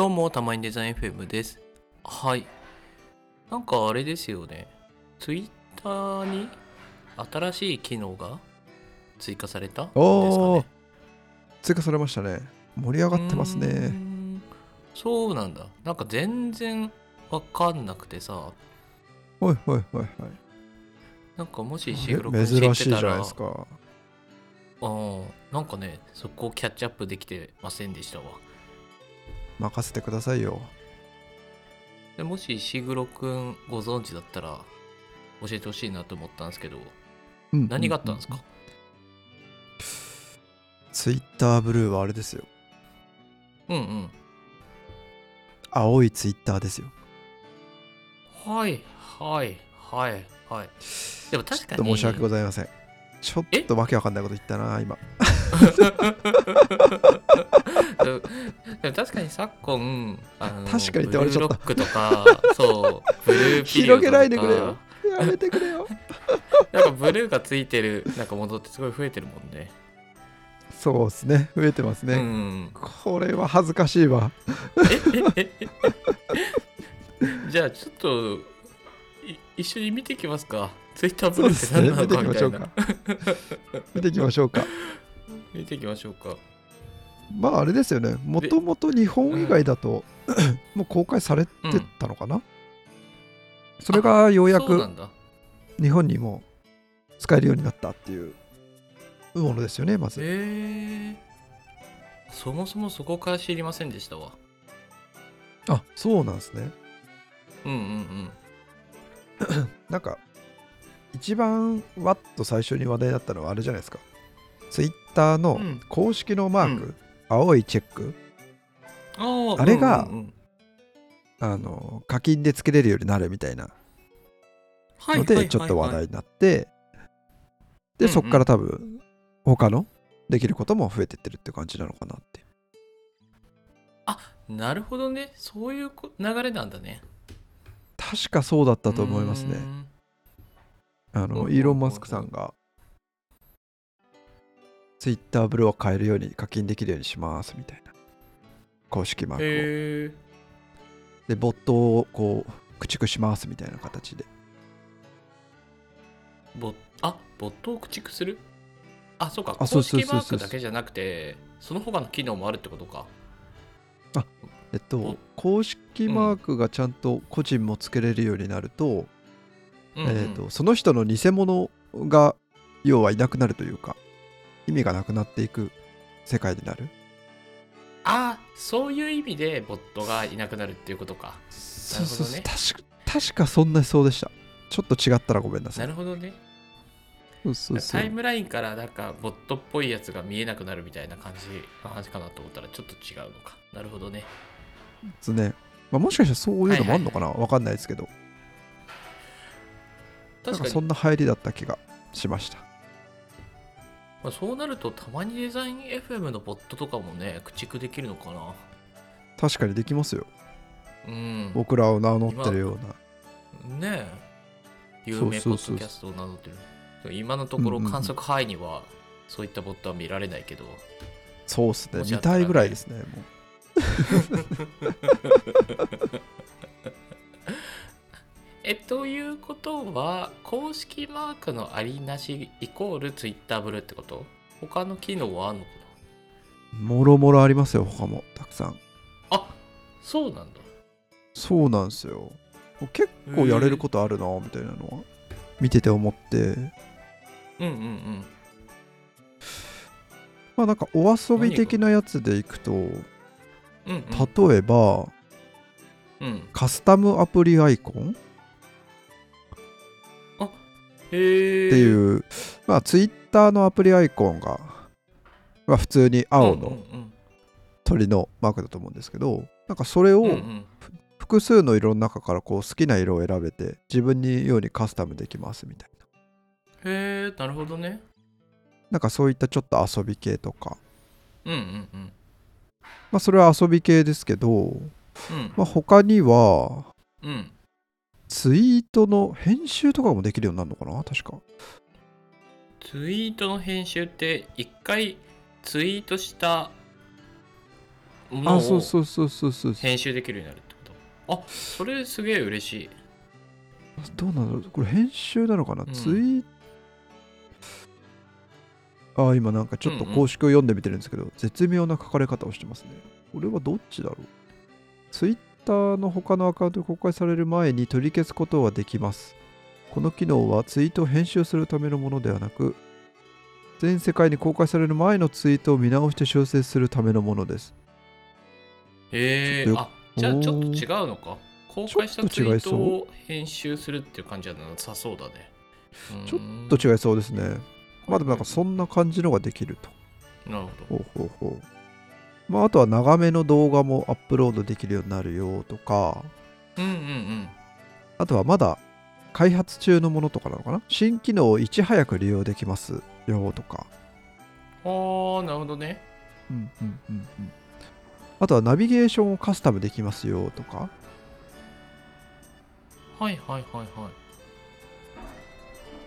どうも、たまにデザイン FM です。はい。なんかあれですよね。Twitter に新しい機能が追加されたんですかおーね。追加されましたね盛り上がってますねんそうなんだ。なんか全然わかんなくてさ。はいはいはいはいなんかもしえ石黒君知珍しいじってたら、ゃないですかうんなんかね、そこをキャッチアップできてませんでしたわ。任せてくださいよ。でもし石黒君ご存知だったら教えてほしいなと思ったんですけど、うん。何があったんですか、ツイッターブルーはあれですよ。うんうん。青いツイッターですよ。はいはいはいはい。でも確ちょかに。っと申し訳ございません。ちょっとわけわかんないこと言ったな今 でも確かに昨今、あの確かにって言われちゃった。ブルーロックとか、そう、ブルーピリオドとか。広げないでくれよ。やめてくれよ。なんかブルーがついてるなんかものってすごい増えてるもんね。そうですね。増えてますね、うん。これは恥ずかしいわ。えええじゃあちょっとい一緒に見ていきますか。ツイッターブルーって何なのかみたいな。見てい きましょうか。見ていきましょうか。まああれですよね。もともと日本以外だと、もう公開されてたのかな、それがようやく。日本にも使えるようになったっていうものですよねまず。へえそもそもそこから知りませんでしたわ。あそうなんですね。うんうんうん。なんか一番わっと最初に話題になったのはあれじゃないですか。ツイッターのうん。公式のマーク、うん青いチェック？あーあれがうんうんうん。あの課金でつけれるようになるみたいな。のでちょっと話題になってでそこから多分他のできることも増えてってるって感じなのかなって。なるほどね。そういうこ流れなんだね。確かそうだったと思いますね。あのイーロン・マスクさんがツイッターブルーを変えるように課金できるようにしますみたいな。公式マークを。へえ。でボットをこう駆逐しますみたいな形で。ボあボットを駆逐する？あ、そうか。公式マークだけじゃなくて、その他の機能もあるってことか。えっとお公式マークがちゃんと個人もつけれるようになると,、うんうんえっとその人の偽物が要はいなくなるというか意味がなくなっていく世界になる？あ、そういう意味でボットがいなくなるっていうことか。そうそうそう。なる確か確かそんなそうでした。ちょっと違ったらごめんなさないるほどね。そうそうそう。タイムラインからなんかボットっぽいやつが見えなくなるみたいな感じの話かなと思ったらちょっと違うのか。なるほどね。ですね、まあ、もしかしたらそういうのもあんのかな、わかんないですけど。確かに。かそんな入りだった気がしましたまあ、そうなるとたまにデザイン FM のボットとかもね駆逐できるのかな。確かにできますよ。うん。僕らを名乗ってるような。ねえ。有そう名ポそうそうッドキャストを名乗ってる。今のところうんうんうん。観測範囲にはそういったボットは見られないけど、そうっすね。もしあったらね。見たいぐらいですねもう えということは公式マークのありなしイコール Twitter ブルーってこと？他の機能はあるのかもろもろありますよ他も。たくさん。なあそうなんだ。そうなんですよ。結構やれることあるなみたいなのは。見てて思って。うんうんうん。まあなんかお遊び的なやつでいくとうんうん。例えばうん。カスタムアプリアイコンっていう、まあツイッターのアプリアイコンが、まあ、普通に青の鳥のマークだと思うんですけどなんかそれを複数の色の中からこう好きな色を選べて自分にようにカスタムできますみたいな。へえなるほどね。なんかそういったちょっと遊び系とか。うんうんうん。まあそれは遊び系ですけど、うん。まあ、他にはうんツイートの編集とかもできるようになるのかな？確か。ツイートの編集って一回ツイートしたもあそうそうそうそうそう。編集できるようになるってこと？あそれすげえ嬉しい。どうなんだろう？これ編集なのかな、うん。ツイあ今なんかちょっとうんうん。公式を読んでみてるんですけど、絶妙な書かれ方をしてますね。これはどっちだろう？ツイッターの他のアカウントが公開される前に取り消すことはできます。この機能はツイートを編集するためのものではなく全世界に公開される前のツイートを見直して修正するためのものです。えー、ちょっとあじゃあちょっと違うのか。公開したツイートを編集するっていう感じじゃなさそうだね。ちょっと違いそうですね。まあでもなんかそんな感じのができると。なるほど。ほうほうほう。まあ、あとは長めの動画もアップロードできるようになるよとか、うんうんうんあとはまだ開発中のものとかなのかな新機能をいち早く利用できますよとか。あーなるほどねうんうんうんうん。あとはナビゲーションをカスタムできますよとか。はいはいはいはい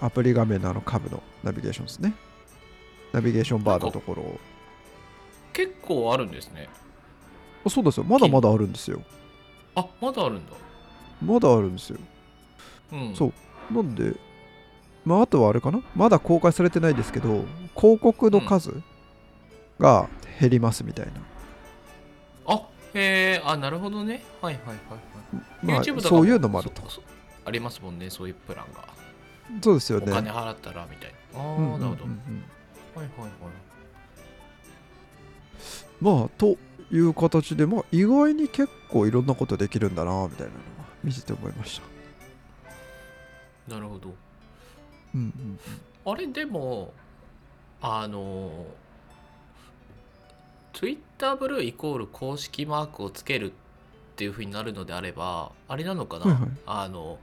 アプリ画面のあの下部のナビゲーションですね。ナビゲーションバーのところを。結構あるんですね。あそうですよ。まだまだあるんですよ。あまだあるんだ。まだあるんですよ。うん。そう。なんで、まあ、あとはあれかな？まだ公開されてないですけど、広告の数が減りますみたいな。あへえあなるほどね。はいはいはいはい。まあ、YouTube そういうのもあると。ありますもんねそういうプランが、そうですよね。お金払ったらみたいな。ああ、うんうんうんうん。なるほど。はいはいはいまあ、という形で、まあ、意外に結構いろんなことできるんだな、みたいなのが見せて思いました。なるほど。うんうんあれでもあの Twitter ブルーイコール公式マークをつけるっていう風になるのであればあれなのかな、はいはい。あの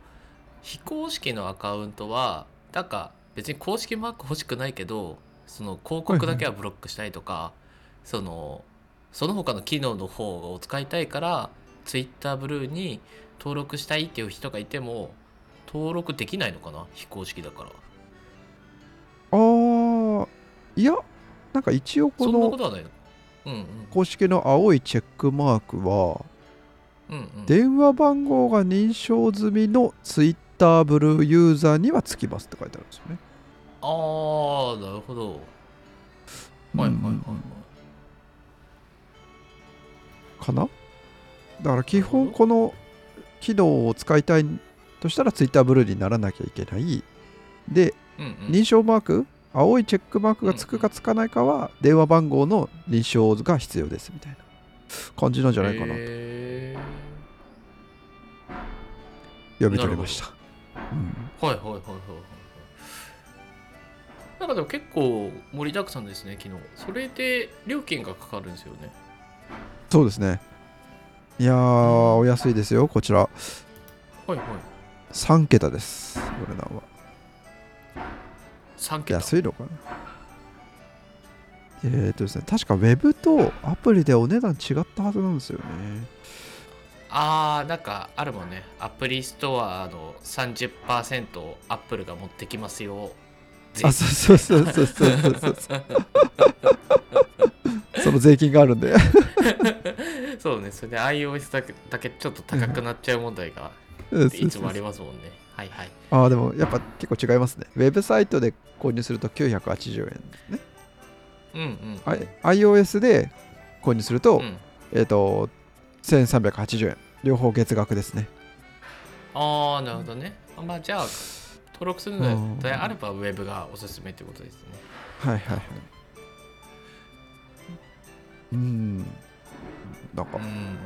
非公式のアカウントはなんか別に公式マーク欲しくないけどその広告だけはブロックしたいとか、そのその他の機能の方を使いたいから Twitter ブルーに登録したいっていう人がいても登録できないのかな？非公式だから。うん。ああ、いや、なんか一応こそんなこのとはないの？うんうん。公式の青いチェックマークは、うんうん。電話番号が認証済みの Twitter ブルーユーザーにはつきますって書いてあるんですよね。ああなるほど。はいはいはいはい、うんかな？だから基本この機能を使いたいとしたら Twitter ブルーにならなきゃいけない。で、うんうん。認証マーク？青いチェックマークがつくかつかないかは電話番号の認証が必要ですみたいな感じなんじゃないかな。とへ読み取りました。うん。ーはいはいはいはいはい。なんかでも結構盛りだくさんですね昨日それで料金がかかるんですよねそうですね。いやー、お安いですよ、こちら。はいはい3桁です、お値段は。3桁安いのかな？えーとですね、確か Web とアプリでお値段違ったはずなんですよね。あーなんかあるもんねアプリストアの30%をアップルが持ってきますよあ、そうそうそうそうそうそうそう。その税金があるんで。そうねそれで iOS だけだけちょっと高くなっちゃう問題がいつもありますもんねはいはいああ、でもやっぱ結構違いますね。ウェブサイトで購入すると980円ね。うんうんあ iOS で購入すると、うんえっ、と、1380円。両方月額ですね。ああなるほどねあまあじゃあ登録するのであればウェブがおすすめってことですねはいはいはい。うん。なんかう、ん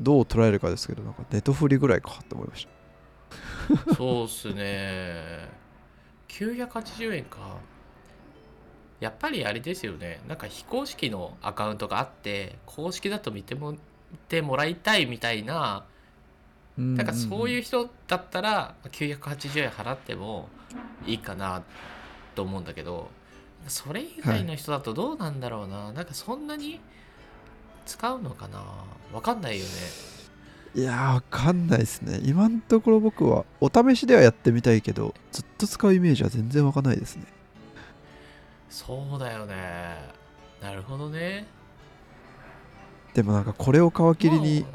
どう捉えるかですけど、なんかネットフリぐらいかって思いました。そうっすね980円かやっぱりあれですよねなんか非公式のアカウントがあって公式だと見ても見てもらいたいみたいななんかそういう人だったら980円払ってもいいかなと思うんだけどそれ以外の人だとどうなんだろうな、なんかそんなに使うのかな。わかんないよね。いやー、わかんないですね。今のところ僕は、お試しではやってみたいけど、ずっと使うイメージは全然わかんないですね。そうだよね。なるほどね。でもなんかこれを皮切りに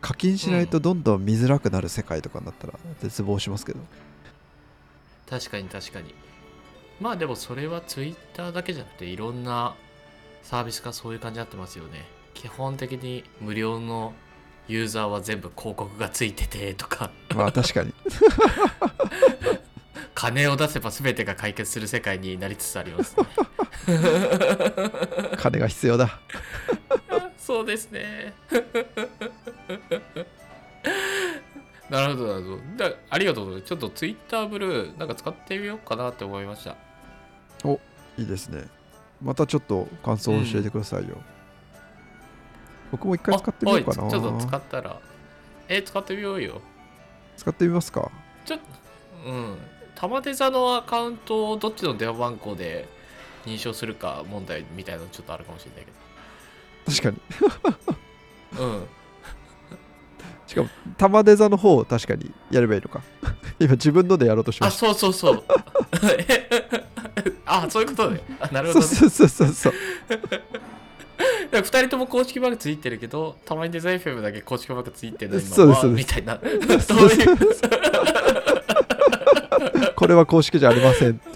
課金しないとどんどん見づらくなる世界とかになったら絶望しますけど、確かに確かに。まあでもそれは Twitter だけじゃなくていろんなサービスがそういう感じになってますよね。基本的に無料のユーザーは全部広告がついててとか。まあ確かに。金を出せば全てが解決する世界になりつつありますね。金が必要だそうですね。なるほどなるほど。だありがとうございます。ちょっと Twitter ブルーなんか使ってみようかなって思いました。いいですね。またちょっと感想を教えてくださいよ、僕も一回使ってみようかな。ちょっと使ったら。え使ってみようよ。使ってみますか？ちょっとうん。玉手座のアカウントをどっちの電話番号で認証するか問題みたいなのちょっとあるかもしれないけ確かに。どうん。しかも玉デザの方を確かにやればいいのか。今自分のでやろうとしまあしそうそうそう。あそういうことね。あなるたほどね。そうそうそうそう2 人とも公式マークついてるけどたまにデザインフェムだけ公式マークついてないそうですそうです。みたいな。そういう？これは公式じゃありませんって